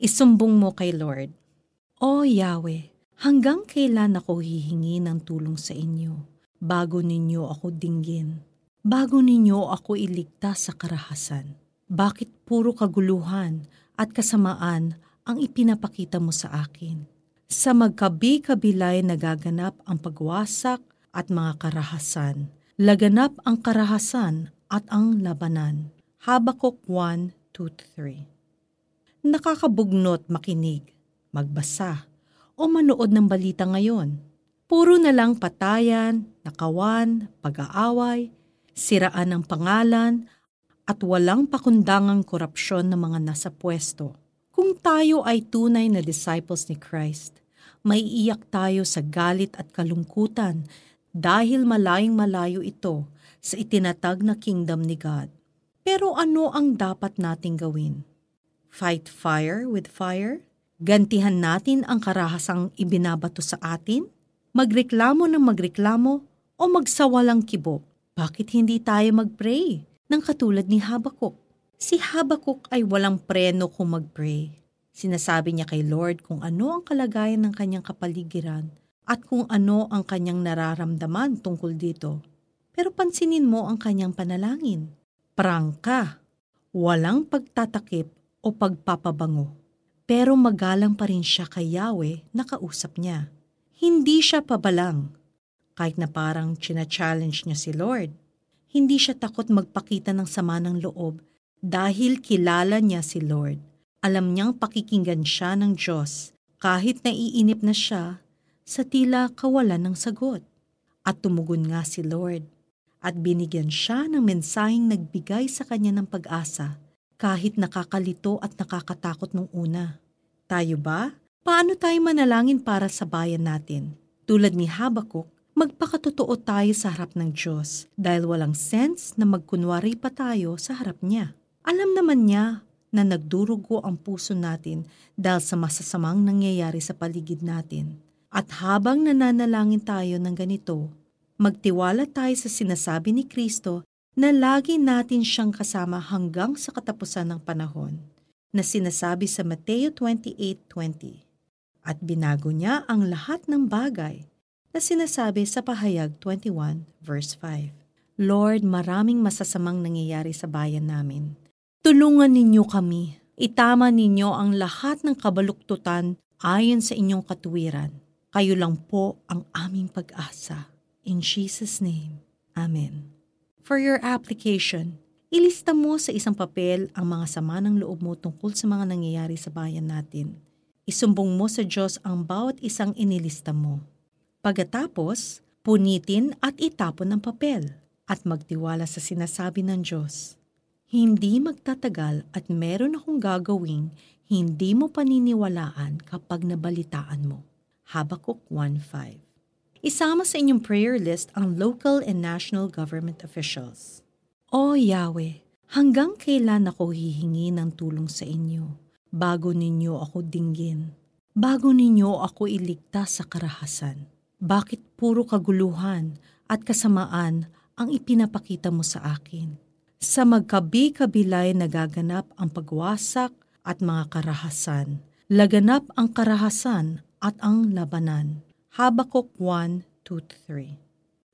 Isumbong mo kay Lord. O Yahweh, hanggang kailan ako hihingi ng tulong sa inyo bago ninyo ako dinggin? Bago ninyo ako iligtas sa karahasan? Bakit puro kaguluhan at kasamaan ang ipinapakita mo sa akin? Sa magkabi-kabilay nagaganap ang pagwasak at mga karahasan. Laganap ang karahasan at ang labanan. Habakuk 1, 2-3 nakakabugnot makinig, magbasa, o manood ng balita ngayon. Puro na lang patayan, nakawan, pag-aaway, siraan ng pangalan, at walang pakundangang korupsyon ng mga nasa pwesto. Kung tayo ay tunay na disciples ni Christ, may iyak tayo sa galit at kalungkutan dahil malayong malayo ito sa itinatag na kingdom ni God. Pero ano ang dapat nating gawin? Fight fire with fire? Gantihan natin ang karahasang ibinabato sa atin? Magreklamo ng magreklamo o magsawalang kibo? Bakit hindi tayo magpray ng katulad ni Habakuk? Si Habakuk ay walang preno kung magpray. Sinasabi niya kay Lord kung ano ang kalagayan ng kanyang kapaligiran at kung ano ang kanyang nararamdaman tungkol dito. Pero pansinin mo ang kanyang panalangin. Prangka, walang pagtatakip o pagpapabango. Pero magalang pa rin siya kay Yahweh na kausap niya. Hindi siya pabalang. Kahit na parang china-challenge niya si Lord. Hindi siya takot magpakita ng sama ng loob dahil kilala niya si Lord. Alam niyang pakikinggan siya ng Diyos kahit naiinip na siya sa tila kawalan ng sagot. At tumugon nga si Lord at binigyan siya ng mensaheng nagbigay sa kanya ng pag-asa kahit nakakalito at nakakatakot nung una. Tayo ba? Paano tayo manalangin para sa bayan natin? Tulad ni Habakuk, magpakatotoo tayo sa harap ng Diyos dahil walang sense na magkunwari pa tayo sa harap niya. Alam naman niya na nagdurugo ang puso natin dahil sa masasamang nangyayari sa paligid natin. At habang nananalangin tayo ng ganito, magtiwala tayo sa sinasabi ni Kristo na lagi natin siyang kasama hanggang sa katapusan ng panahon na sinasabi sa Mateo 28.20 at binago niya ang lahat ng bagay na sinasabi sa pahayag 21 verse 5. Lord, maraming masasamang nangyayari sa bayan namin. Tulungan ninyo kami. Itama ninyo ang lahat ng kabaluktutan ayon sa inyong katuwiran. Kayo lang po ang aming pag-asa. In Jesus' name, Amen. For your application, ilista mo sa isang papel ang mga sama ng loob mo tungkol sa mga nangyayari sa bayan natin. Isumbong mo sa Diyos ang bawat isang inilista mo. Pagkatapos, punitin at itapon ang papel at magtiwala sa sinasabi ng Diyos. Hindi magtatagal at meron akong gagawing hindi mo paniniwalaan kapag nabalitaan mo. Habakuk 1.5 Isama sa inyong prayer list ang local and national government officials. O Yahweh, hanggang kailan ako hihingi ng tulong sa inyo bago ninyo ako dinggin? Bago ninyo ako iligtas sa karahasan? Bakit puro kaguluhan at kasamaan ang ipinapakita mo sa akin? Sa magkabi-kabilay nagaganap ang pagwasak at mga karahasan. Laganap ang karahasan at ang labanan Habakkuk 1 2 3.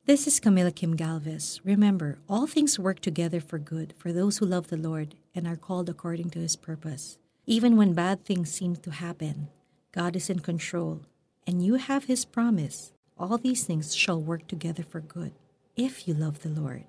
This is Camila Kim Galvez. Remember, all things work together for good for those who love the Lord and are called according to his purpose. Even when bad things seem to happen, God is in control, and you have his promise. All these things shall work together for good if you love the Lord.